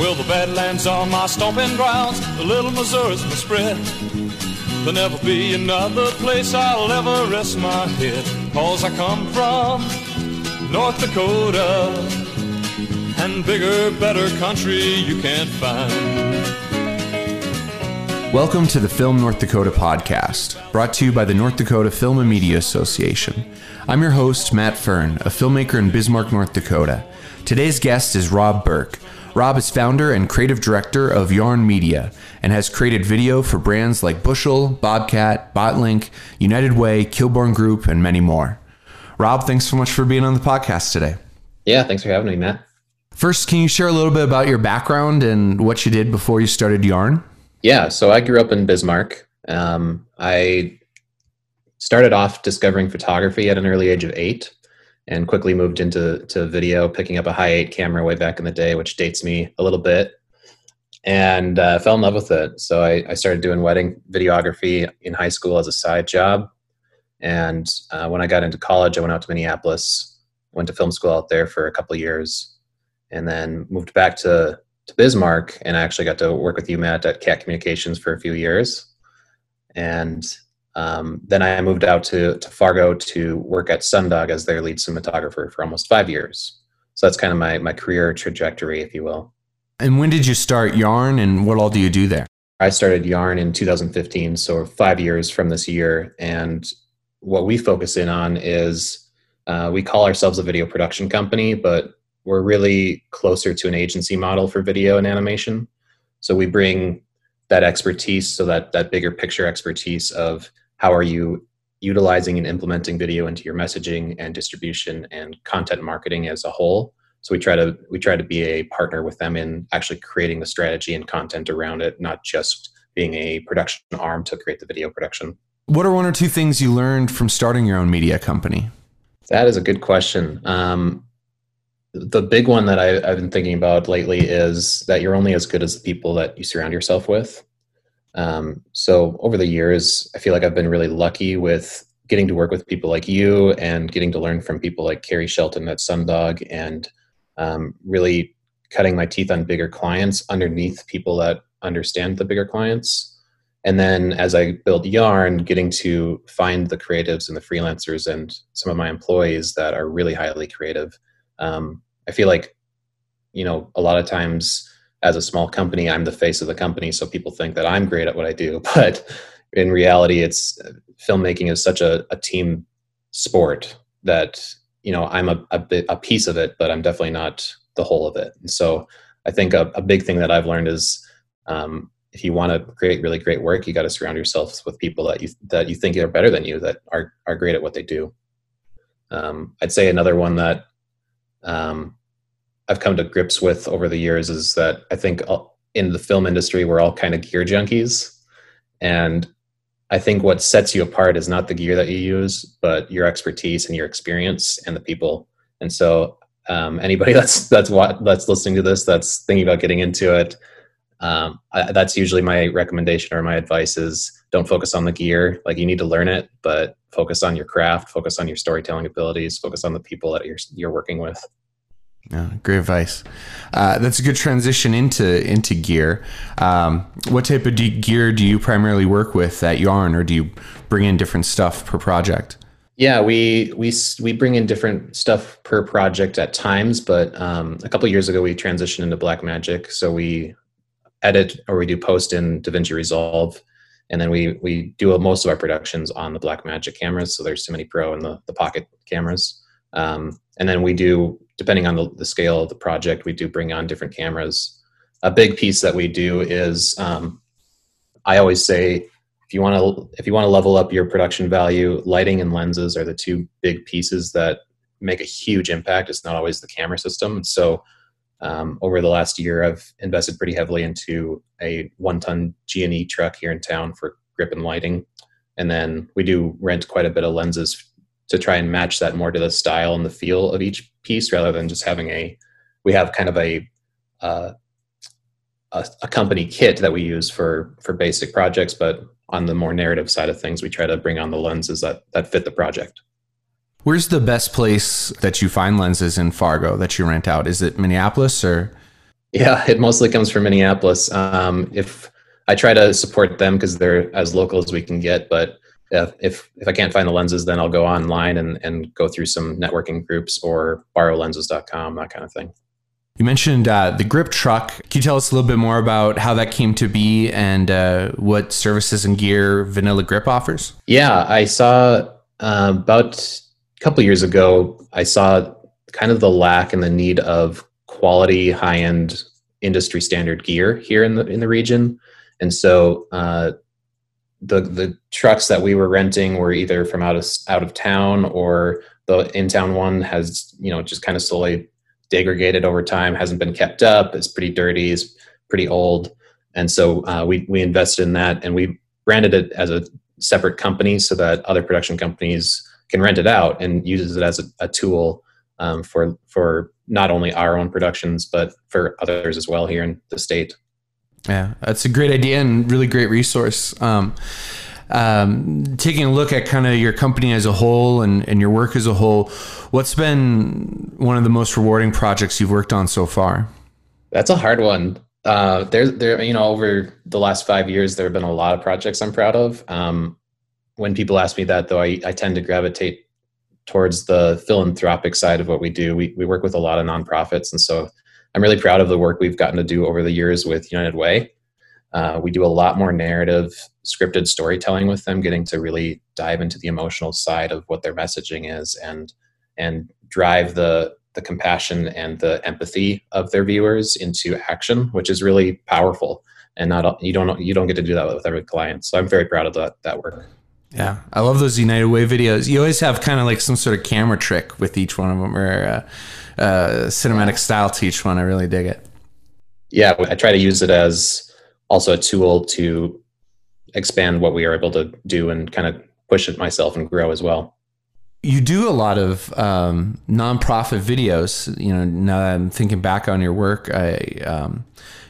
Well, the Badlands are my stomping grounds, the little Missouri's my spread. There'll never be another place I'll ever rest my head. Cause I come from North Dakota, and bigger, better country you can't find. Welcome to the Film North Dakota podcast, brought to you by the North Dakota Film and Media Association. I'm your host, Matt Fern, a filmmaker in Bismarck, North Dakota. Today's guest is Rob Burke. Rob is founder and creative director of Yarn Media and has created video for brands like Bushel, Bobcat, Botlink, United Way, Kilbourne Group, and many more. Rob, thanks so much for being on the podcast today. Yeah, thanks for having me, Matt. First, can you share a little bit about your background and what you did before you started Yarn? Yeah, so I grew up in Bismarck. Um, I started off discovering photography at an early age of eight and quickly moved into to video, picking up a Hi8 camera way back in the day, which dates me a little bit, and uh, fell in love with it. So I, I, started doing wedding videography in high school as a side job, and uh, when I got into college, I went out to Minneapolis, went to film school out there for a couple years, and then moved back to to Bismarck, and I actually got to work with you, Matt, at Cat Communications for a few years, and um, then I moved out to, to Fargo to work at Sundog as their lead cinematographer for almost five years. So that's kind of my, my career trajectory, if you will. And when did you start Yarn and what all do you do there? I started Yarn in 2015, so five years from this year. And what we focus in on is uh, we call ourselves a video production company, but we're really closer to an agency model for video and animation. So we bring that expertise, so that that bigger picture expertise of how are you utilizing and implementing video into your messaging and distribution and content marketing as a whole? So we try to we try to be a partner with them in actually creating the strategy and content around it not just being a production arm to create the video production. What are one or two things you learned from starting your own media company? That is a good question. Um, the big one that I, have been thinking about lately is that you're only as good as the people that you surround yourself with um, so over the years, I feel like I've been really lucky with getting to work with people like you and getting to learn from people like Carrie Shelton at Sundog and um, really cutting my teeth on bigger clients underneath people that understand the bigger clients. And then as I build Yarn, getting to find the creatives and the freelancers and some of my employees that are really highly creative. Um, I feel like, you know, a lot of times as a small company, I'm the face of the company, so people think that I'm great at what I do. But in reality, it's filmmaking is such a, a team sport that you know I'm a, a, bit, a piece of it, but I'm definitely not the whole of it. And so I think a, a big thing that I've learned is um, if you want to create really great work, you got to surround yourself with people that you that you think are better than you, that are are great at what they do. Um, I'd say another one that um, I've come to grips with over the years is that I think in the film industry we're all kind of gear junkies, and I think what sets you apart is not the gear that you use, but your expertise and your experience and the people. And so, um, anybody that's that's what that's listening to this, that's thinking about getting into it, um, I, that's usually my recommendation or my advice is don't focus on the gear. Like you need to learn it, but focus on your craft, focus on your storytelling abilities, focus on the people that you're you're working with. Yeah, great advice. Uh, that's a good transition into into gear. Um, what type of gear do you primarily work with at Yarn, or do you bring in different stuff per project? Yeah, we we we bring in different stuff per project at times, but um, a couple years ago we transitioned into Blackmagic, so we edit or we do post in DaVinci Resolve, and then we we do most of our productions on the Blackmagic cameras. So there's URSA Mini Pro and the the Pocket cameras, um, and then we do depending on the, the, scale of the project, we do bring on different cameras. A big piece that we do is um, I always say if you want to if you want to level up your production value, lighting and lenses are the two big pieces that make a huge impact. It's not always the camera system. So um, over the last year, I've invested pretty heavily into a one-ton G&E truck here in town for grip and lighting, and then we do rent quite a bit of lenses to try and match that more to the style and the feel of each piece rather than just having a we have kind of a uh, a, a, company kit that we use for for basic projects but on the more narrative side of things we try to bring on the lenses that that fit the project. Where's the best place that you find lenses in fargo that you rent out? Is it minneapolis or? Yeah, it mostly comes from Minneapolis. Um, if I try to support them because they're as local as we can get, but if if I can't find the lenses, then I'll go online and and go through some networking groups or borrowlenses.com, that kind of thing. You mentioned uh, the grip truck. Can you tell us a little bit more about how that came to be and uh, what services and gear Vanilla Grip offers? Yeah, I saw uh, about a couple years ago. I saw kind of the lack and the need of quality, high end, industry standard gear here in the in the region, and so uh, the the trucks that we were renting were either from out of out of town or the in town one has you know just kind of slowly degraded over time, hasn't been kept up. It's pretty dirty. It's pretty old, and so uh, we we invested in that and we branded it as a separate company so that other production companies can rent it out and uses it as a, a tool um, for for not only our own productions but for others as well here in the state. Yeah, that's a great idea and really great resource. Um, um, taking a look at kind of your company as a whole and, and your work as a whole, what's been one of the most rewarding projects you've worked on so far? That's a hard one. Uh, there, there, you know, over the last five years, there have been a lot of projects I'm proud of. Um, when people ask me that, though, I, I tend to gravitate towards the philanthropic side of what we do. We we work with a lot of nonprofits, and so I'm really proud of the work we've gotten to do over the years with United Way. Uh, we do a lot more narrative, scripted storytelling with them, getting to really dive into the emotional side of what their messaging is, and and drive the the compassion and the empathy of their viewers into action, which is really powerful. And not you don't you don't get to do that with every client. So I'm very proud of that that work. Yeah, I love those United Way videos. You always have kind of like some sort of camera trick with each one of them, or uh, uh, cinematic style to each one. I really dig it. Yeah, I try to use it as also a tool to expand what we are able to do and kind of push it myself and grow as well. You do a lot of um, nonprofit videos. You know, now that I'm thinking back on your work, I um,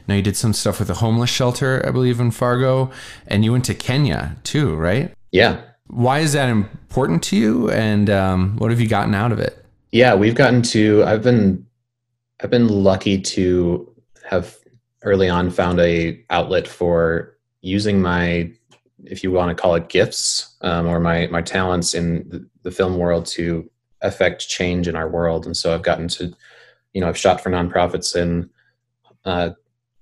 know you did some stuff with a homeless shelter, I believe, in Fargo, and you went to Kenya too, right? Yeah. Why is that important to you, and um, what have you gotten out of it? Yeah, we've gotten to. I've been, I've been lucky to have early on found a outlet for using my, if you want to call it gifts, um, or my my talents in the film world to affect change in our world. And so I've gotten to, you know, I've shot for nonprofits in uh,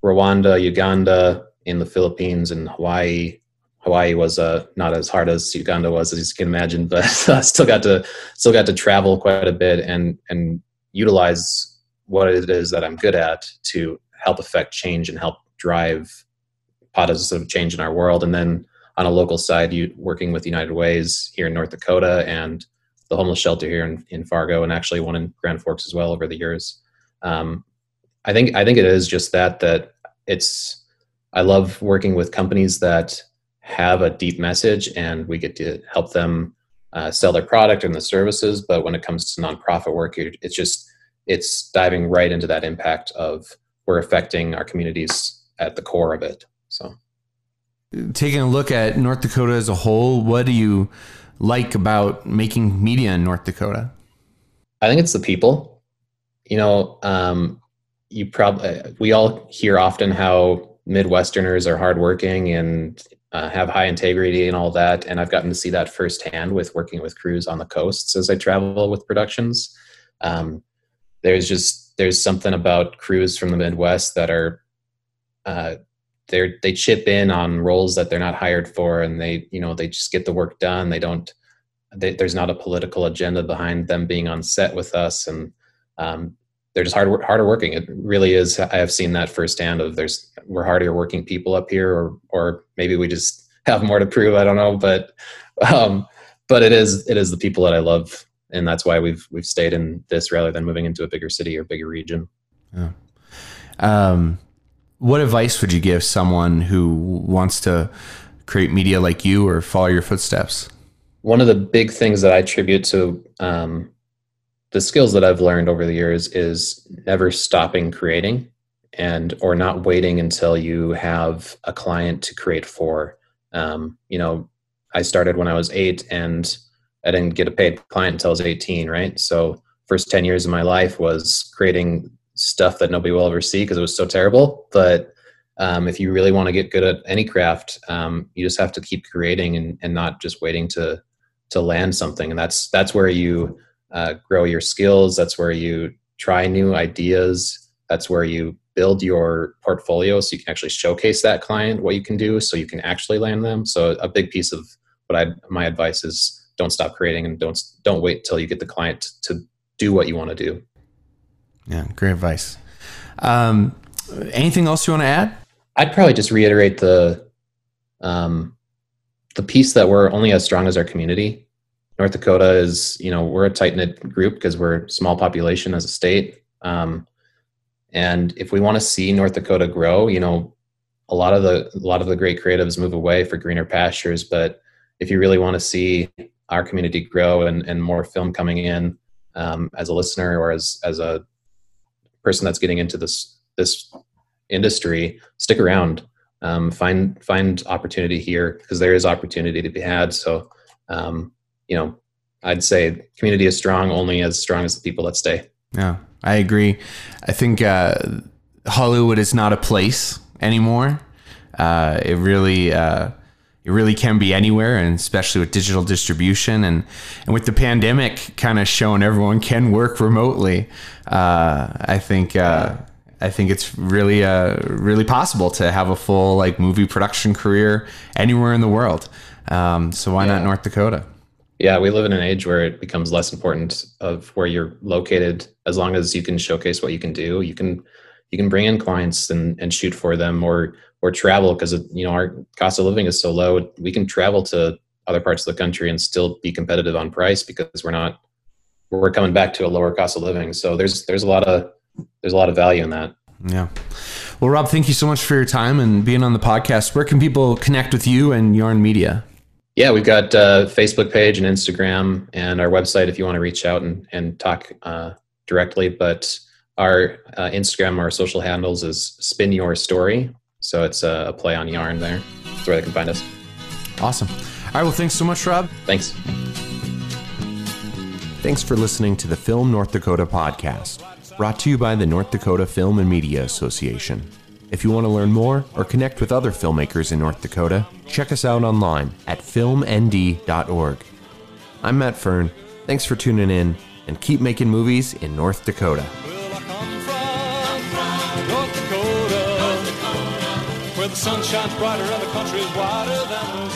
Rwanda, Uganda, in the Philippines, and Hawaii, Hawaii was uh, not as hard as Uganda was, as you can imagine, but I still got to still got to travel quite a bit and and utilize what it is that I'm good at to help affect change and help drive positive change in our world. And then on a local side, you working with United Ways here in North Dakota and the homeless shelter here in, in Fargo, and actually one in Grand Forks as well over the years. Um, I think I think it is just that that it's I love working with companies that have a deep message and we get to help them uh, sell their product and the services. But when it comes to nonprofit work it's just it's diving right into that impact of we're affecting our communities at the core of it. So taking a look at north dakota as a whole what do you like about making media in north dakota? I think it's the people. You know um, you probably we all hear often how midwesterners are hardworking and uh, have high integrity and all that. And I've gotten to see that firsthand with working with crews on the coasts as I travel with productions. Um, there's just there's something about crews from the Midwest that are uh, they they chip in on roles that they're not hired for, and they you know they just get the work done. They don't. They, there's not a political agenda behind them being on set with us, and um, they're just hard harder working. It really is. I have seen that firsthand. Of there's we're harder working people up here, or or maybe we just have more to prove. I don't know, but um, but it is it is the people that I love, and that's why we've we've stayed in this rather than moving into a bigger city or bigger region. Yeah. Um, what advice would you give someone who wants to create media like you or follow your footsteps? One of the big things that I attribute to um, the skills that I've learned over the years is never stopping creating and or not waiting until you have a client to create for. Um, you know, I started when I was eight and I didn't get a paid client until I was 18, right? So first 10 years of my life was creating stuff that nobody will ever see because it was so terrible. But um, if you really want to get good at any craft, um, you just have to keep creating and, and not just waiting to to land something. And that's that's where you uh, grow your skills. That's where you try new ideas. That's where you build your portfolio so you can actually showcase that client what you can do, so you can actually land them. So a big piece of what I my advice is don't stop creating and don't don't wait till you get the client to do what you want to do. Yeah, great advice. Um, anything else you want to add? I'd probably just reiterate the um, the piece that we're only as strong as our community. North Dakota is, you know, we're a tight knit group because we're a small population as a state. Um, and if we want to see North Dakota grow, you know, a lot of the a lot of the great creatives move away for greener pastures. But if you really want to see our community grow and, and more film coming in um, as a listener or as as a person that's getting into this this industry, stick around. Um, find find opportunity here because there is opportunity to be had. So, um, you know, I'd say community is strong only as strong as the people that stay. Yeah, I agree. I think uh, Hollywood is not a place anymore. Uh, it really uh, it really can be anywhere, and especially with digital distribution and and with the pandemic kind of showing everyone can work remotely. Uh, I think. Uh, I think it's really, uh, really possible to have a full like movie production career anywhere in the world. Um, so why yeah. not North Dakota? Yeah, we live in an age where it becomes less important of where you're located. As long as you can showcase what you can do, you can you can bring in clients and, and shoot for them, or or travel because you know our cost of living is so low. We can travel to other parts of the country and still be competitive on price because we're not we're coming back to a lower cost of living. So there's there's a lot of there's a lot of value in that. Yeah. Well, Rob, thank you so much for your time and being on the podcast. Where can people connect with you and Yarn Media? Yeah, we've got a Facebook page and Instagram and our website if you want to reach out and, and talk uh, directly. But our uh, Instagram, our social handles is Spin Your Story. So it's a, play on yarn there. That's where they can find us. Awesome. All right. Well, thanks so much, Rob. Thanks. Thanks for listening to the Film North Dakota podcast brought to you by the North Dakota Film and Media Association. If you want to learn more or connect with other filmmakers in North Dakota, check us out online at filmnd.org. I'm Matt Fern. Thanks for tuning in and keep making movies in North Dakota. The sun shines brighter and the wider than the